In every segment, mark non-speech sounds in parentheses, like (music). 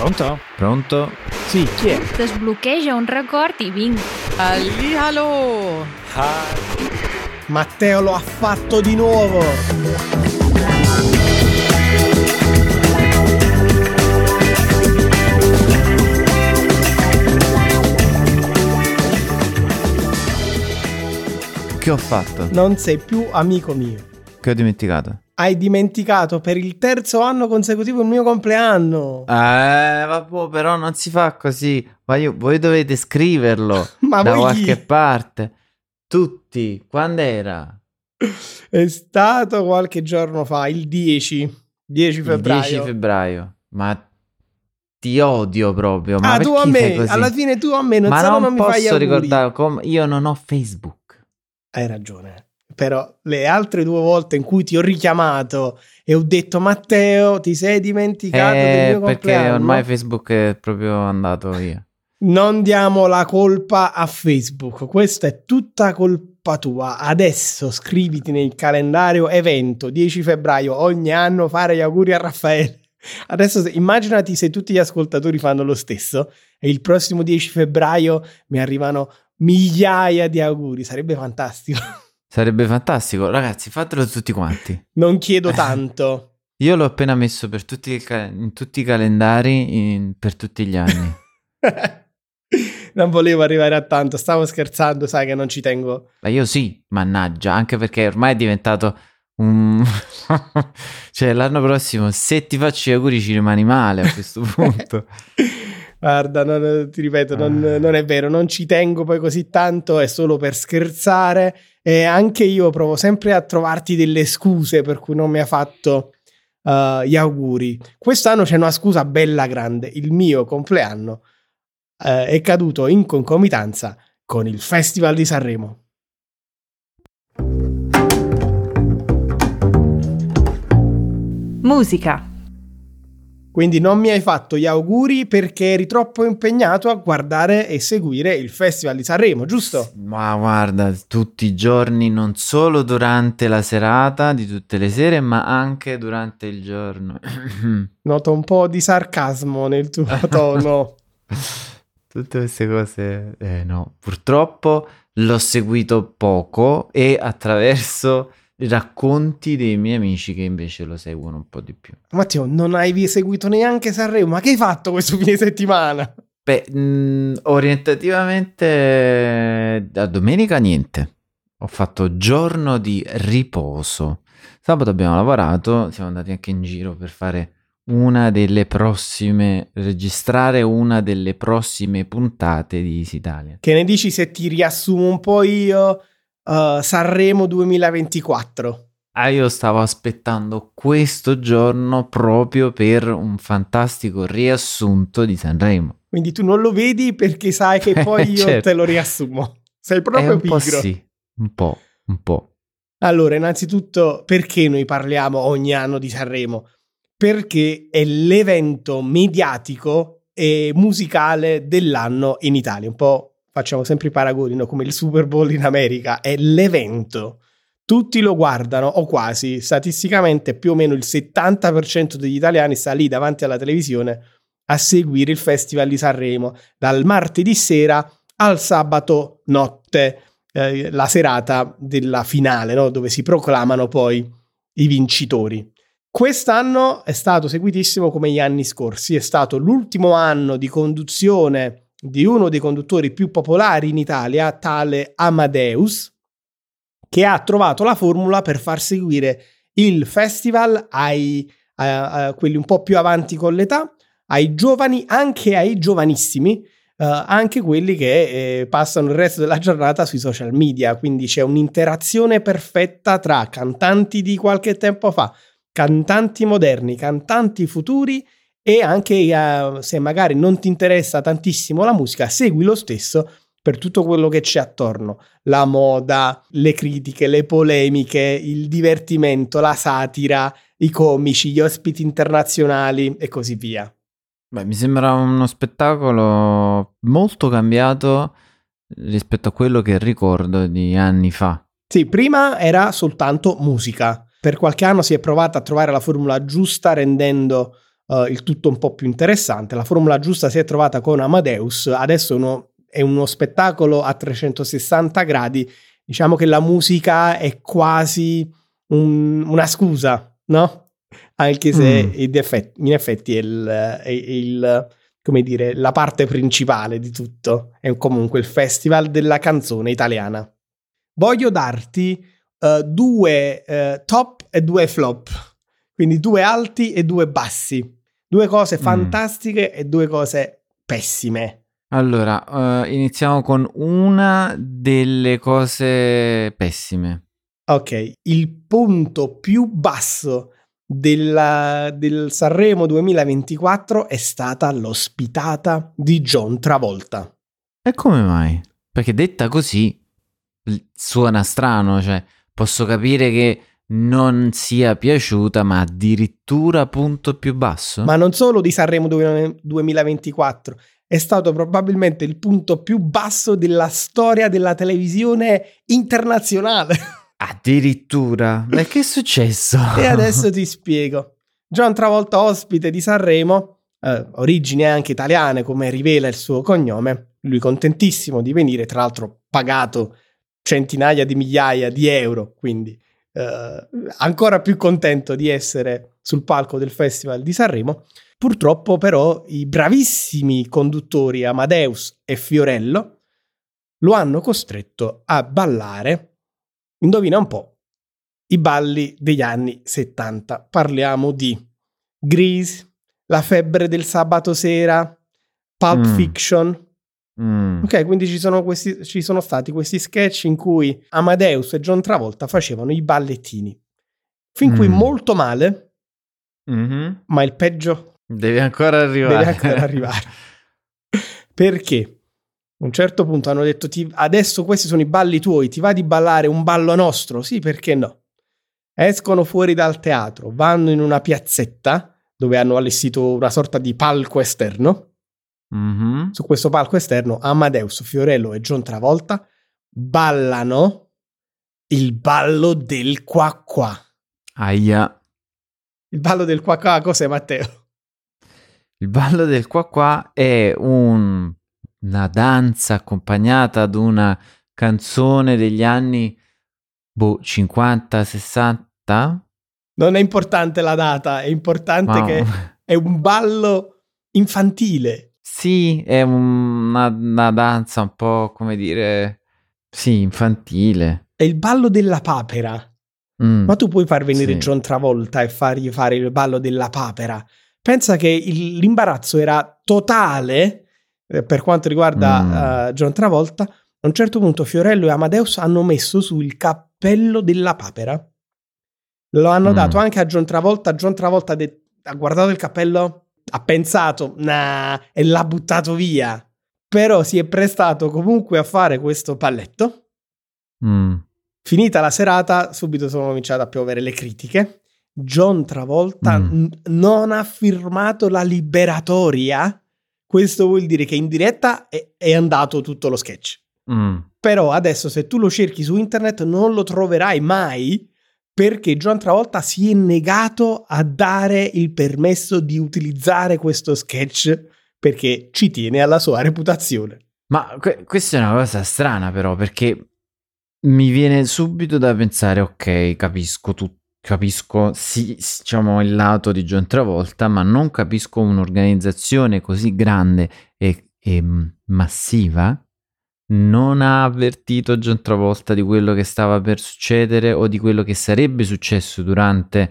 Pronto? Pronto? Sì, chi è? Sbloccheggia un record i vinc. Allihalo! Matteo lo ha fatto di nuovo! Che ho fatto? Non sei più amico mio. Che ho dimenticato? Hai dimenticato per il terzo anno consecutivo il mio compleanno. Eh, vabbè, però non si fa così. Ma io- voi dovete scriverlo (laughs) Ma da voi qualche parte. Tutti. Quando era? È stato qualche giorno fa, il 10. 10 Il febbraio. 10 febbraio. Ma ti odio proprio. Ma ah, tu a me, alla fine tu a me, non Ma non, non, mi fai gli posso auguri. ricordare. com- io non ho Facebook. Hai ragione. Però le altre due volte in cui ti ho richiamato e ho detto Matteo, ti sei dimenticato del Eh, mio perché compleanno? ormai Facebook è proprio andato via. Non diamo la colpa a Facebook, questa è tutta colpa tua. Adesso scriviti nel calendario evento 10 febbraio ogni anno fare gli auguri a Raffaele. Adesso immaginati se tutti gli ascoltatori fanno lo stesso e il prossimo 10 febbraio mi arrivano migliaia di auguri, sarebbe fantastico. Sarebbe fantastico. Ragazzi, fatelo tutti quanti. (laughs) Non chiedo (laughs) tanto. Io l'ho appena messo per tutti i ca- in tutti i calendari in- per tutti gli anni. (laughs) non volevo arrivare a tanto, stavo scherzando, sai che non ci tengo. Ma io sì, mannaggia, anche perché ormai è diventato un... cioè l'anno prossimo se ti faccio gli auguri ci rimani male a questo punto. Guarda, non- ti ripeto, non, Ah. non è vero, non ci tengo poi così tanto, è solo per scherzare e anche io provo sempre a trovarti delle scuse per cui non mi ha fatto uh, gli auguri. Quest'anno c'è una scusa bella grande, il mio compleanno uh, è caduto in concomitanza con il Festival di Sanremo. Musica. Quindi non mi hai fatto gli auguri perché eri troppo impegnato a guardare e seguire il Festival di Sanremo, giusto? Ma guarda, tutti i giorni, non solo durante la serata di tutte le sere, ma anche durante il giorno. (clears throat) Noto un po' di sarcasmo nel tuo (laughs) tono. Tutte queste cose, eh no, purtroppo l'ho seguito poco e attraverso racconti dei miei amici che invece lo seguono un po' di più. Matteo, non hai seguito neanche Sanremo, ma che hai fatto questo fine settimana? Beh, mh, orientativamente da domenica niente. Ho fatto giorno di riposo. Sabato abbiamo lavorato, siamo andati anche in giro per fare una delle prossime, registrare una delle prossime puntate di Easy Italia. Che ne dici se ti riassumo un po' io uh, Sanremo 2024? Ah, io stavo aspettando questo giorno proprio per un fantastico riassunto di Sanremo. Quindi tu non lo vedi perché sai che (laughs) poi io Certo. te lo riassumo. Sei proprio un po' pigro. sì, un po', un po'. Allora, innanzitutto, perché noi parliamo ogni anno di Sanremo? Perché è l'evento mediatico e musicale dell'anno in Italia. Un po' facciamo sempre i paragoni, no? come il Super Bowl in America. È l'evento. Tutti lo guardano, o quasi. Statisticamente, più o meno il 70% degli italiani sta lì davanti alla televisione a seguire il Festival di Sanremo dal martedì sera al sabato notte eh, la serata della finale, no? dove si proclamano poi i vincitori. Quest'anno è stato seguitissimo come gli anni scorsi, è stato l'ultimo anno di conduzione di uno dei conduttori più popolari in Italia, tale Amadeus, che ha trovato la formula per far seguire il festival ai, a- a quelli un po' più avanti con l'età, ai giovani, anche ai giovanissimi, eh, anche quelli che eh, passano il resto della giornata sui social media. Quindi c'è un'interazione perfetta tra cantanti di qualche tempo fa, cantanti moderni, cantanti futuri e anche eh, se magari non ti interessa tantissimo la musica, segui lo stesso per tutto quello che c'è attorno, la moda, le critiche, le polemiche, il divertimento, la satira, i comici, gli ospiti internazionali e così via. Beh, mi sembra uno spettacolo molto cambiato rispetto a quello che ricordo di anni fa. Sì, prima era soltanto musica. Per qualche anno si è provata a trovare la formula giusta rendendo uh, il tutto un po' più interessante. La formula giusta si è trovata con Amadeus, adesso uno, è uno spettacolo a 360 gradi, diciamo che la musica è quasi un, una scusa, no? Anche se mm. in, effetti, in effetti è il, è il come dire, la parte principale di tutto. È comunque il festival della canzone italiana. Voglio darti uh, due uh, top e due flop, quindi due alti e due bassi, due cose mm. fantastiche e due cose pessime. Allora, uh, iniziamo con una delle cose pessime. Ok, il punto più basso della, del Sanremo 2024 è stata l'ospitata di John Travolta. E come mai? Perché detta così suona strano, cioè posso capire che non sia piaciuta, ma addirittura punto più basso? Ma non solo di Sanremo 2024, è stato probabilmente il punto più basso della storia della televisione internazionale. (laughs) Addirittura? Ma che è successo? e adesso ti spiego. John Travolta ospite di Sanremo, eh, origini anche italiane come rivela il suo cognome, lui contentissimo di venire, tra l'altro pagato centinaia di migliaia di euro, quindi eh, ancora più contento di essere sul palco del Festival di Sanremo. Purtroppo però i bravissimi conduttori Amadeus e Fiorello lo hanno costretto a ballare Indovina un po'. I balli degli anni 70. Parliamo di Grease, La febbre del sabato sera, Pulp mm. Fiction. Mm. Ok, quindi ci sono, questi, ci sono stati questi sketch in cui Amadeus e John Travolta facevano i ballettini. Fin mm. qui molto male, mm-hmm. ma il peggio deve ancora arrivare. Deve ancora arrivare. (laughs) Perché? A un certo punto hanno detto adesso questi sono i balli tuoi, ti va di ballare un ballo nostro? Sì, perché no? Escono fuori dal teatro, vanno in una piazzetta dove hanno allestito una sorta di palco esterno. Mm-hmm. Su questo palco esterno Amadeus, Fiorello e John Travolta ballano il ballo del qua qua. Aia. Il ballo del qua qua cos'è Matteo? Il ballo del qua qua è un una danza accompagnata ad una canzone degli anni boh, 50, 60? Non è importante la data, è importante wow. che è un ballo infantile. Sì, è una, una danza un po' come dire, sì, infantile. È il ballo della papera. Mm, Ma tu puoi far venire sì. John Travolta e fargli fare il ballo della papera. Pensa che il, l'imbarazzo era totale eh, per quanto riguarda mm. uh, John Travolta, a un certo punto Fiorello e Amadeus hanno messo su il cappello della papera. Lo hanno mm. dato anche a John Travolta. John Travolta de- ha guardato il cappello, ha pensato, nah, e l'ha buttato via. Però si è prestato comunque a fare questo palletto. Mm. Finita la serata, subito sono cominciate a piovere le critiche. John Travolta mm. n- non ha firmato la liberatoria questo vuol dire che in diretta è, è andato tutto lo sketch. Mm. Però adesso se tu lo cerchi su internet non lo troverai mai perché John Travolta si è negato a dare il permesso di utilizzare questo sketch perché ci tiene alla sua reputazione. Ma que- questa è una cosa strana però perché mi viene subito da pensare ok capisco tutto capisco sì, diciamo il lato di John Travolta, ma non capisco un'organizzazione così grande e, e massiva non ha avvertito John Travolta di quello che stava per succedere o di quello che sarebbe successo durante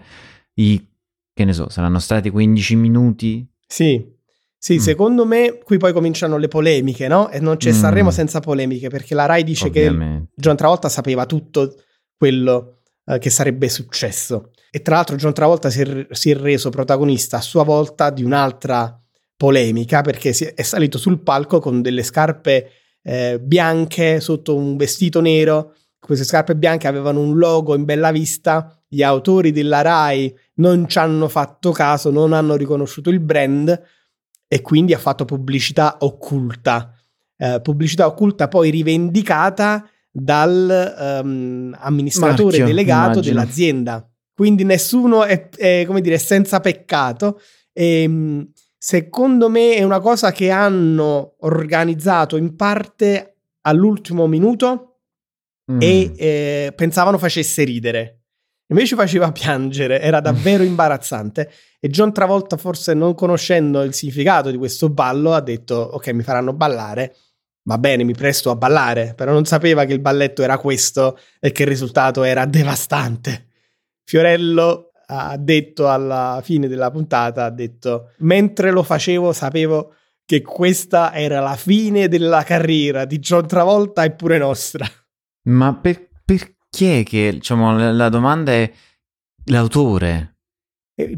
i che ne so, saranno stati 15 minuti? Sì. Sì, mm. secondo me qui poi cominciano le polemiche, no? E non c'è mm. Sanremo senza polemiche, perché la Rai dice Ovviamente. che John Travolta sapeva tutto quello eh, che sarebbe successo. E tra l'altro John Travolta si è, si è reso protagonista a sua volta di un'altra polemica perché è salito sul palco con delle scarpe eh, bianche sotto un vestito nero. Queste scarpe bianche avevano un logo in bella vista. Gli autori della RAI non ci hanno fatto caso, non hanno riconosciuto il brand e quindi ha fatto pubblicità occulta. Eh, pubblicità occulta poi rivendicata dal um, amministratore Marchio, delegato immagino. dell'azienda. Quindi nessuno è, è, come dire, senza peccato. E, mh, secondo me è una cosa che hanno organizzato in parte all'ultimo minuto Mm. e eh, pensavano facesse ridere. Invece faceva (laughs) piangere, era davvero imbarazzante. E John Travolta, forse non conoscendo il significato di questo ballo, ha detto: Ok, mi faranno ballare. Va bene, mi presto a ballare, però non sapeva che il balletto era questo e che il risultato era devastante. Fiorello ha detto alla fine della puntata, ha detto, mentre lo facevo sapevo che questa era la fine della carriera di John Travolta e pure nostra. Ma per, perché che, diciamo, la, la domanda è l'autore?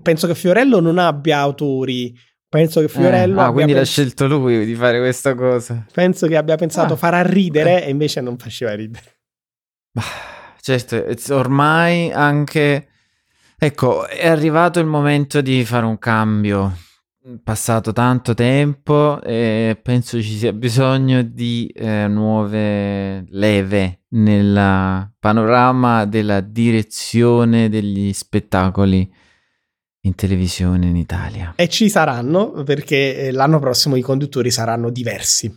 Penso che Fiorello non abbia autori, penso che Fiorello Eh, ah, abbia quindi l'ha pens- scelto lui di fare questa cosa. penso che abbia pensato Ah. farà ridere e invece non faceva ridere. Certo, ormai anche... Ecco, è arrivato il momento di fare un cambio. Passato tanto tempo e penso ci sia bisogno di eh, nuove leve nel panorama della direzione degli spettacoli in televisione in Italia. E ci saranno perché eh, l'anno prossimo i conduttori saranno diversi.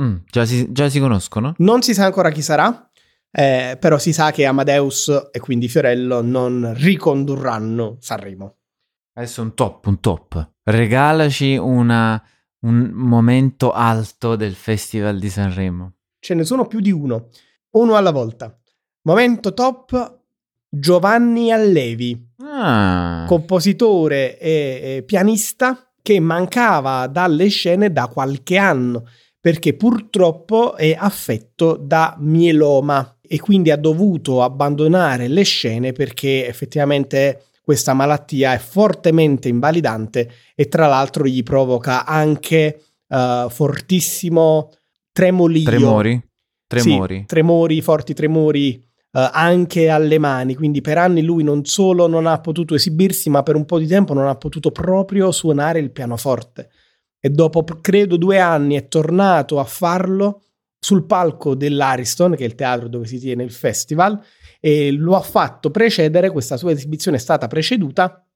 Mm, già, si, già si conoscono? Non si sa ancora chi sarà, eh, però si sa che Amadeus e quindi Fiorello non ricondurranno Sanremo. Adesso un top, un top. Regalaci una- un momento alto del Festival di Sanremo. Ce ne sono più di uno, uno alla volta. Momento top Giovanni Allevi, Ah, compositore e, e pianista che mancava dalle scene da qualche anno perché purtroppo è affetto da mieloma e quindi ha dovuto abbandonare le scene perché effettivamente questa malattia è fortemente invalidante e tra l'altro gli provoca anche eh, fortissimo tremolio. tremori? Sì, Tremori. tremori, forti tremori eh, anche alle mani, quindi per anni lui non solo non ha potuto esibirsi, ma per un po' di tempo non ha potuto proprio suonare il pianoforte. E dopo credo due anni è tornato a farlo sul palco dell'Ariston, che è il teatro dove si tiene il festival, e lo ha fatto precedere, questa sua esibizione è stata preceduta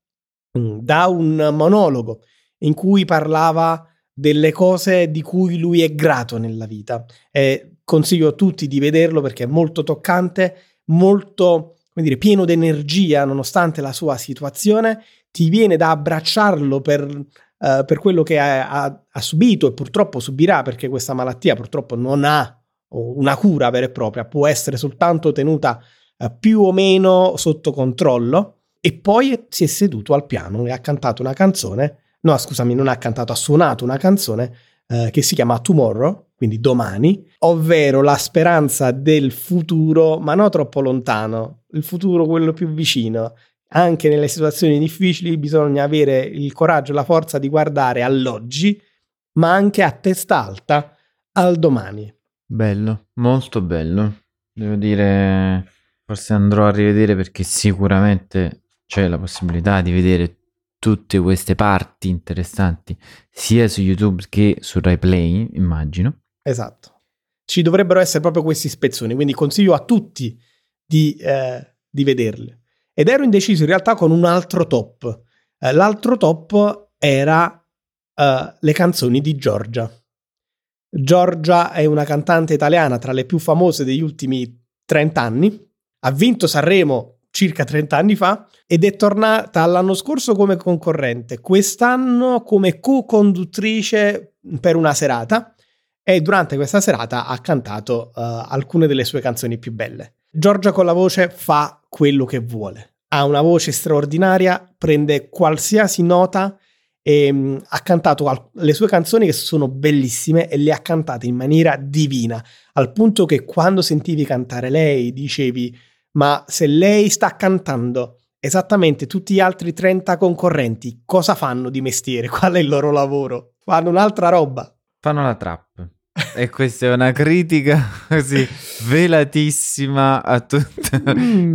mm, da un monologo in cui parlava delle cose di cui lui è grato nella vita. E consiglio a tutti di vederlo perché è molto toccante, molto come dire, pieno d'energia nonostante la sua situazione. Ti viene da abbracciarlo per, eh, per quello che ha, ha- ha subito e purtroppo subirà perché questa malattia purtroppo non ha una cura vera e propria, può essere soltanto tenuta eh, più o meno sotto controllo. E poi si è seduto al piano e ha cantato una canzone no scusami, non ha cantato, ha suonato una canzone eh, che si chiama Tomorrow, quindi domani, ovvero la speranza del futuro, ma non troppo lontano, il futuro quello più vicino. Anche nelle situazioni difficili bisogna avere il coraggio e la forza di guardare all'oggi, ma anche a testa alta al domani. Bello, molto bello. Devo dire, forse andrò a rivedere perché sicuramente c'è la possibilità di vedere tutte queste parti interessanti sia su YouTube che su Rai Play, immagino. Esatto. Ci dovrebbero essere proprio questi spezzoni, quindi consiglio a tutti di, eh, di vederle. Ed ero indeciso in realtà con un altro top. Eh, l'altro top era eh, le canzoni di Giorgia. Giorgia è una cantante italiana tra le più famose degli ultimi 30 anni. Ha vinto Sanremo circa 30 anni fa ed è tornata l'anno scorso come concorrente, quest'anno come co-conduttrice per una serata e durante questa serata ha cantato uh, alcune delle sue canzoni più belle. Giorgia con la voce fa quello che vuole, ha una voce straordinaria, prende qualsiasi nota e um, ha cantato al- le sue canzoni che sono bellissime e le ha cantate in maniera divina, al punto che quando sentivi cantare lei dicevi ma se lei sta cantando esattamente tutti gli altri 30 concorrenti, cosa fanno di mestiere? (laughs) Qual è il loro lavoro? Fanno un'altra roba. Fanno la trap. (laughs) E questa è una critica (laughs) così velatissima a tutta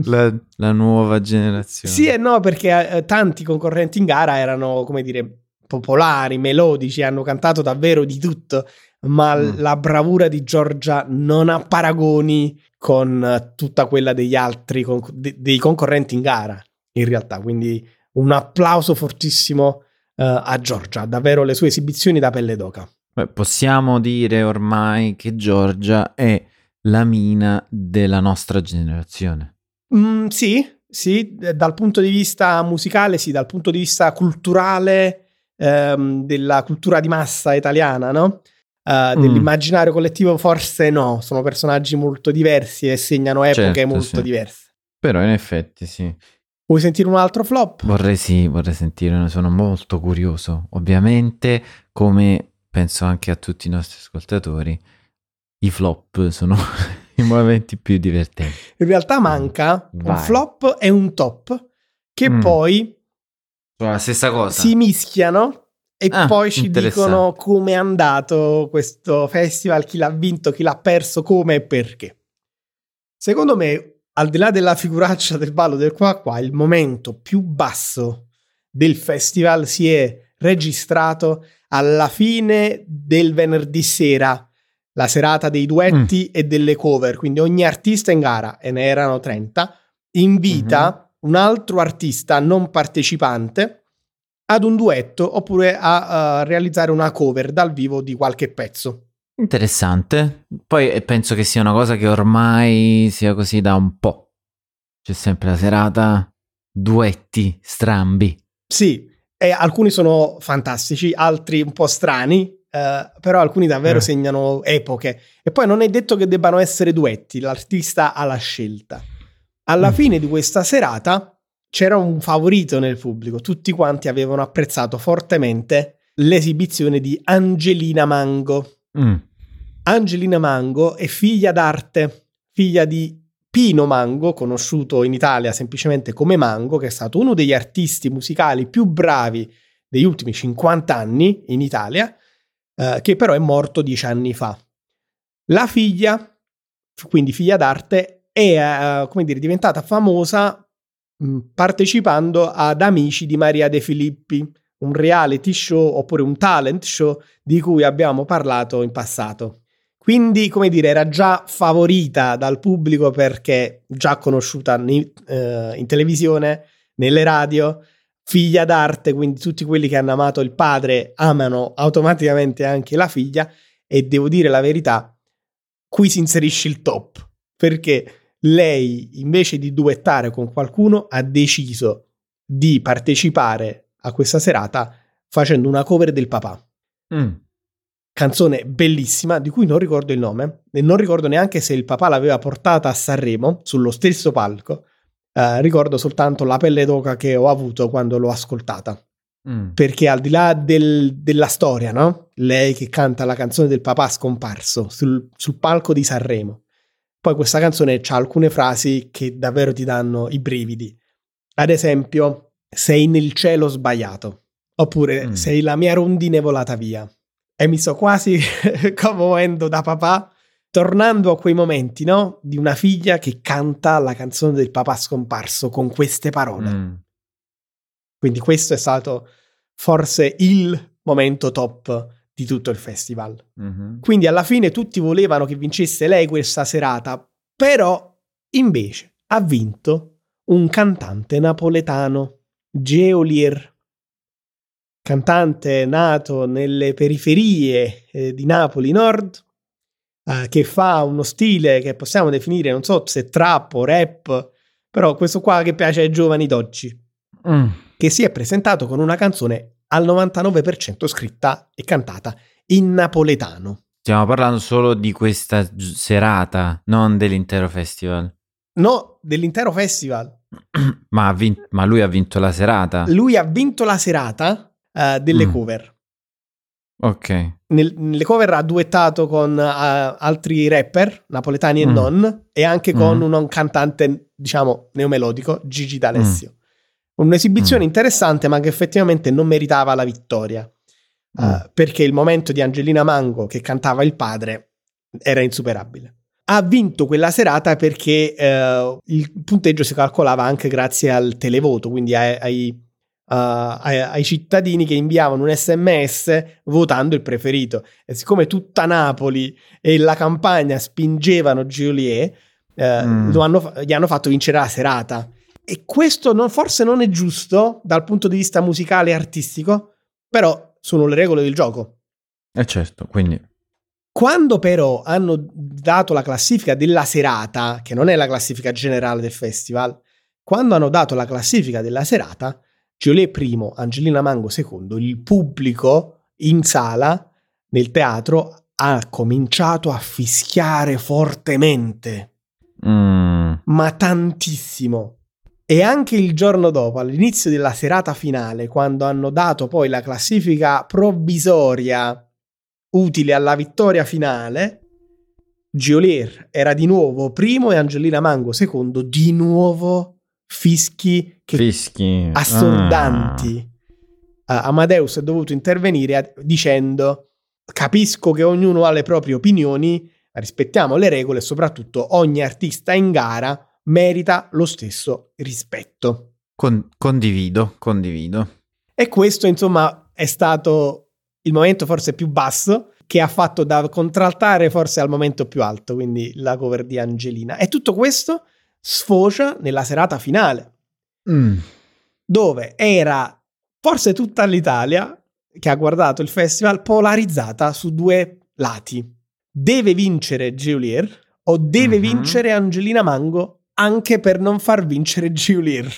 la, la nuova generazione. Sì e no, perché eh, tanti concorrenti in gara erano, come dire, popolari, melodici, hanno cantato davvero di tutto, ma Mm. la bravura di Giorgia non ha paragoni con eh, tutta quella degli altri, con- de- dei concorrenti in gara, in realtà. Quindi un applauso fortissimo uh, a Giorgia, davvero le sue esibizioni da pelle d'oca. Beh, possiamo dire ormai che Giorgia è la mina della nostra generazione. Mm, sì, sì, dal punto di vista musicale, sì, dal punto di vista culturale, ehm, della cultura di massa italiana, no? Uh, mm. Dell'immaginario collettivo, forse no, sono personaggi molto diversi e segnano epoche certo, molto sì. diverse. Però in effetti sì. Vuoi sentire un altro flop? Vorrei sì, vorrei sentire, sono molto curioso. Ovviamente, come penso anche a tutti i nostri ascoltatori, i flop sono (laughs) i momenti più divertenti. In realtà manca Vai. un flop e un top che mm. poi sono la stessa cosa. Si mischiano e ah, poi ci dicono come è andato questo festival, chi l'ha vinto, chi l'ha perso, come e perché. Secondo me, al di là della figuraccia del ballo del qua qua, il momento più basso del festival si è registrato alla fine del venerdì sera la serata dei duetti mm. e delle cover, quindi ogni artista in gara, e ne erano 30, invita mm-hmm. un altro artista non partecipante ad un duetto oppure a uh, realizzare una cover dal vivo di qualche pezzo. Interessante. Poi eh, penso che sia una cosa che ormai sia così da un po'. C'è sempre la serata duetti strambi. Sì, e alcuni sono fantastici, altri un po' strani, Uh, però alcuni davvero eh. segnano epoche. E poi non è detto che debbano essere duetti, l'artista ha la scelta. Alla mm. fine di questa serata c'era un favorito nel pubblico, tutti quanti avevano apprezzato fortemente l'esibizione di Angelina Mango. Mm. Angelina Mango è figlia d'arte, figlia di Pino Mango, conosciuto in Italia semplicemente come Mango, che è stato uno degli artisti musicali più bravi degli ultimi 50 anni in Italia eh, che però è morto dieci anni fa. La figlia, quindi figlia d'arte, è eh, dire, diventata famosa mh, mm, partecipando ad Amici di Maria De Filippi, un reality show oppure un talent show di cui abbiamo parlato in passato. Quindi, come dire, era già favorita dal pubblico perché già conosciuta in, eh, in televisione, nelle radio, figlia d'arte, quindi tutti quelli che hanno amato il padre amano automaticamente anche la figlia e devo dire la verità, qui si inserisce il top, perché lei invece di duettare con qualcuno ha deciso di partecipare a questa serata facendo una cover del papà. Mm. Canzone bellissima di cui non ricordo il nome e non ricordo neanche se il papà l'aveva portata a Sanremo sullo stesso palco eh, ricordo soltanto la pelle d'oca che ho avuto quando l'ho ascoltata. Mm. Perché al di là del, della storia, no? Lei che canta la canzone del papà scomparso sul, sul palco di Sanremo. Poi questa canzone ha alcune frasi che davvero ti danno i brividi. Ad esempio, sei nel cielo sbagliato. Oppure mm. sei la mia rondine volata via. E mi sto quasi (laughs) commuovendo da papà tornando a quei momenti, no? Di una figlia che canta la canzone del papà scomparso con queste parole. Mm. Quindi questo è stato forse il momento top di tutto il festival. Mm-hmm. Quindi alla fine tutti volevano che vincesse lei questa serata, però invece ha vinto un cantante napoletano, Geolier, cantante nato nelle periferie eh, di Napoli Nord, uh, che fa uno stile che possiamo definire, non so se trap o rap, però questo qua che piace ai giovani d'oggi, mm. che si è presentato con una canzone al 99% scritta e cantata in napoletano. Stiamo parlando solo di questa serata, non dell'intero festival. No, dell'intero festival. (clears throat) ma, vinto, ma, lui ha vinto la serata? Lui ha vinto la serata uh, delle mm. cover. Ok. Nel, nelle cover ha duettato con uh, altri rapper, napoletani mm. e non, e anche con mm. un cantante, diciamo, neomelodico, Gigi D'Alessio. Mm. Un'esibizione mm. interessante, ma che effettivamente non meritava la vittoria. Uh, perché il momento di Angelina Mango che cantava il padre era insuperabile. Ha vinto quella serata perché uh, il punteggio si calcolava anche grazie al televoto, quindi ai, ai ai, ai, cittadini che inviavano un sms votando il preferito. E siccome tutta Napoli e la campagna spingevano Giolier, uh, mm. hanno, gli hanno fatto vincere la serata. E questo non, forse non è giusto dal punto di vista musicale e artistico, però sono le regole del gioco. Eh certo, quindi... Quando però hanno dato la classifica della serata, che non è la classifica generale del festival, quando hanno dato la classifica della serata, Giulietta primo, Angelina Mango secondo, il pubblico in sala, nel teatro, ha cominciato a fischiare fortemente. Mm. Ma tantissimo. E anche il giorno dopo, all'inizio della serata finale, quando hanno dato poi la classifica provvisoria utile alla vittoria finale, Giolier era di nuovo primo e Angelina Mango secondo, di nuovo fischi che Fischi. assordanti. Uh, Amadeus è dovuto intervenire a- dicendo capisco che ognuno ha le proprie opinioni, rispettiamo le regole e soprattutto ogni artista in gara merita lo stesso rispetto. Con- condivido, condivido. E questo insomma è stato il momento forse più basso che ha fatto da contraltare forse al momento più alto, quindi la cover di Angelina. E tutto questo sfocia nella serata finale, Mm. dove era forse tutta l'Italia che ha guardato il festival polarizzata su due lati. Deve vincere Giulier o deve Mhm. vincere Angelina Mango anche per non far vincere Giulier?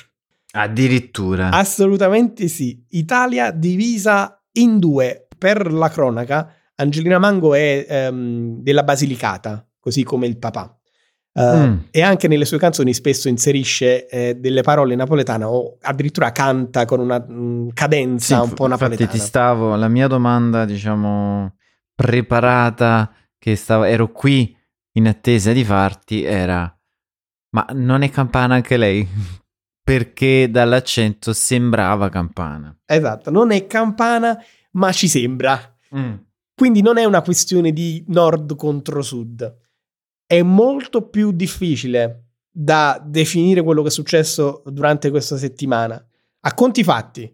Addirittura. Assolutamente sì. Italia divisa in due. Per la cronaca, Angelina Mango è ehm, della Basilicata, così come il papà. Eh, Mm. E anche nelle sue canzoni spesso inserisce eh, delle parole napoletane o addirittura canta con una mm, cadenza Sì, un po' infatti napoletana. ti stavo, la mia domanda, diciamo, preparata, che stavo, ero qui in attesa di farti, era, ma non è campana anche lei? (laughs) Perché dall'accento sembrava campana. Esatto, non è campana, ma ci sembra. Mm. Quindi non è una questione di nord contro sud. È molto più difficile da definire quello che è successo durante questa settimana. A conti fatti,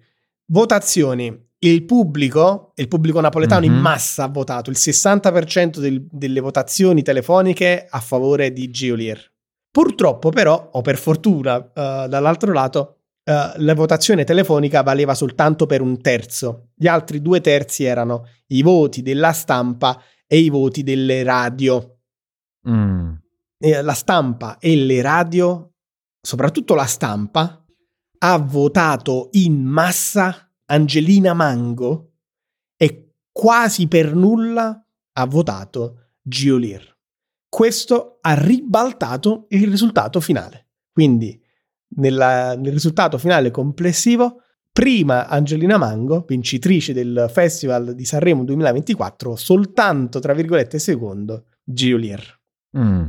votazioni. Il pubblico, il pubblico napoletano in Mhm. massa ha votato il 60% del- delle votazioni telefoniche a favore di Giolier. Purtroppo però, o per fortuna eh, dall'altro lato, eh, la votazione telefonica valeva soltanto per un terzo. Gli altri due terzi erano i voti della stampa e i voti delle radio. Mm. La stampa e le radio, soprattutto la stampa, ha votato in massa Angelina Mango e quasi per nulla ha votato Giolier. Questo ha ribaltato il risultato finale. Quindi, nella- nel risultato finale complessivo, prima Angelina Mango, vincitrice del Festival di Sanremo 2024, soltanto, tra virgolette, secondo Giolier. Mm.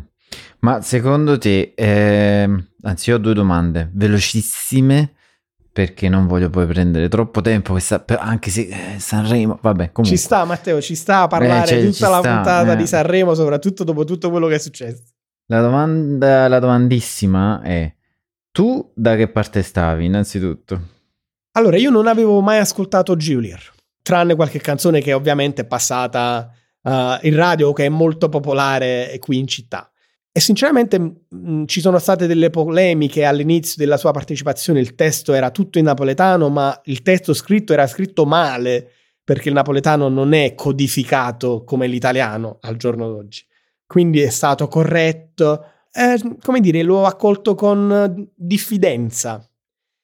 Ma secondo te, ehm, anzi, io ho due domande velocissime perché non voglio poi prendere troppo tempo, questa- anche se eh, Sanremo, vabbè, comunque. Ci sta, Matteo, ci sta a parlare Eh, cioè, tutta la sta, puntata eh. di Sanremo, soprattutto dopo tutto quello che è successo. La domanda, la domandissima è: tu da che parte stavi, innanzitutto? Allora, io non avevo mai ascoltato Giulier, tranne qualche canzone che ovviamente è passata eh, in radio, che è molto popolare qui in città. E sinceramente mh, ci sono state delle polemiche all'inizio della sua partecipazione, il testo era tutto in napoletano, ma il testo scritto era scritto male, perché il napoletano non è codificato come l'italiano al giorno d'oggi. Quindi è stato corretto, eh, come dire, l'ho accolto con diffidenza.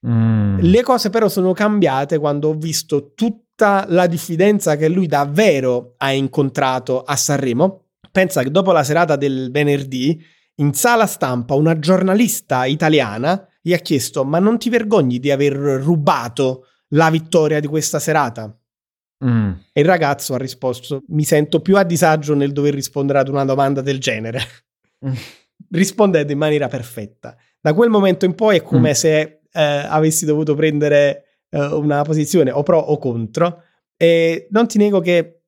Mm. Le cose però sono cambiate quando ho visto tutta la diffidenza che lui davvero ha incontrato a Sanremo. Pensa che dopo la serata del venerdì, in sala stampa, una giornalista italiana gli ha chiesto: Ma non ti vergogni di aver rubato la vittoria di questa serata? Mm. E il ragazzo ha risposto: Mi sento più a disagio nel dover rispondere ad una domanda del genere. Mm. (laughs) Rispondendo in maniera perfetta. Da quel momento in poi è come Mm. se eh, avessi dovuto prendere eh, una posizione o pro o contro. E non ti nego che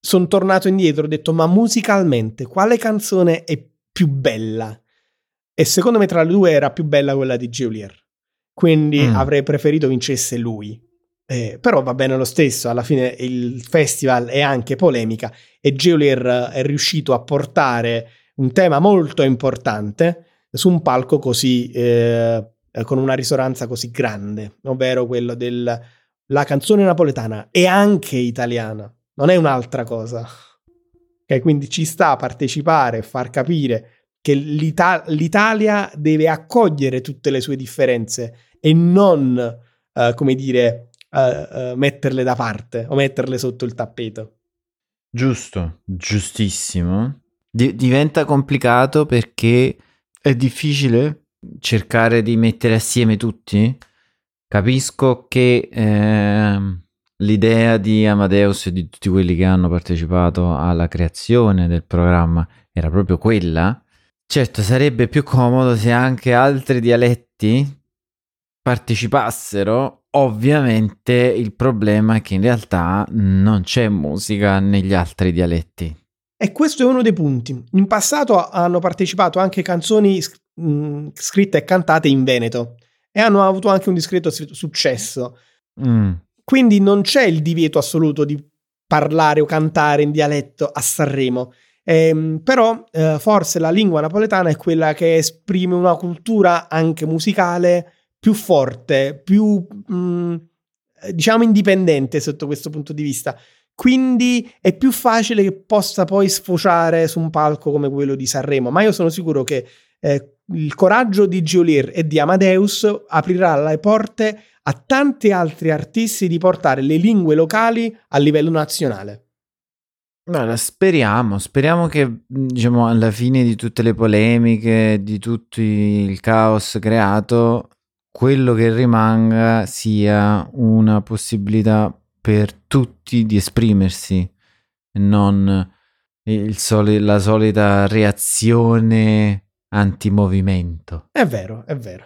sono tornato indietro, ho detto: Ma musicalmente quale canzone è più bella? E secondo me tra le due era più bella quella di Julier. Quindi Mm. avrei preferito vincesse lui. Eh, però va bene lo stesso, alla fine il festival è anche polemica e Julier è riuscito a portare un tema molto importante su un palco così eh, eh, con una risonanza così grande, ovvero quello della canzone napoletana è anche italiana, non è un'altra cosa. Okay, quindi ci sta a partecipare, far capire che l'Ita- l'Italia deve accogliere tutte le sue differenze e non, uh, come dire, uh, uh, metterle da parte o metterle sotto il tappeto. Giusto, giustissimo. Di- diventa complicato perché è difficile cercare di mettere assieme tutti. Capisco che eh, l'idea di Amadeus e di tutti quelli che hanno partecipato alla creazione del programma era proprio quella. Certo, sarebbe più comodo se anche altri dialetti partecipassero. Ovviamente il problema è che in realtà non c'è musica negli altri dialetti. E questo è uno dei punti. In passato hanno partecipato anche canzoni mh, scritte e cantate in Veneto e hanno avuto anche un discreto successo. Mm. Quindi non c'è il divieto assoluto di parlare o cantare in dialetto a Sanremo. Eh, però eh, forse la lingua napoletana è quella che esprime una cultura anche musicale più forte, più mh, diciamo indipendente sotto questo punto di vista. Quindi è più facile che possa poi sfociare su un palco come quello di Sanremo. Ma io sono sicuro che eh, il coraggio di Giulier e di Amadeus aprirà le porte a tanti altri artisti di portare le lingue locali a livello nazionale. Allora, speriamo, speriamo che diciamo, alla fine di tutte le polemiche, di tutto il caos creato, quello che rimanga sia una possibilità per tutti di esprimersi e non soli- la solita reazione antimovimento. È vero, è vero.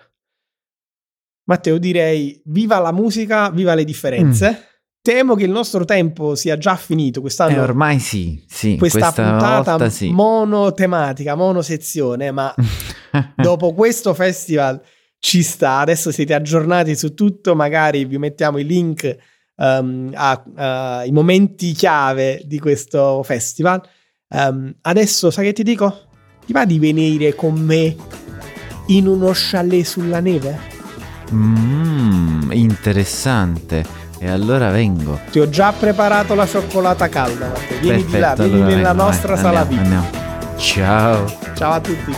Matteo, direi viva la musica, viva le differenze. Mm. Temo che il nostro tempo sia già finito quest'anno. Eh, ormai sì, sì. Questa, questa puntata sì. monotematica, monosezione, ma (laughs) dopo questo festival ci sta. Adesso siete aggiornati su tutto, magari vi mettiamo i link um, ai momenti chiave di questo festival. Um, adesso sai che ti dico? Ti va di venire con me in uno chalet sulla neve? Mmm, interessante. E allora vengo. Ti ho già preparato la cioccolata calda, Matteo. Vieni Perfetto, di là, vieni allora nella vengo, nostra vai, sala andiamo. Andiamo. Ciao. Ciao a tutti.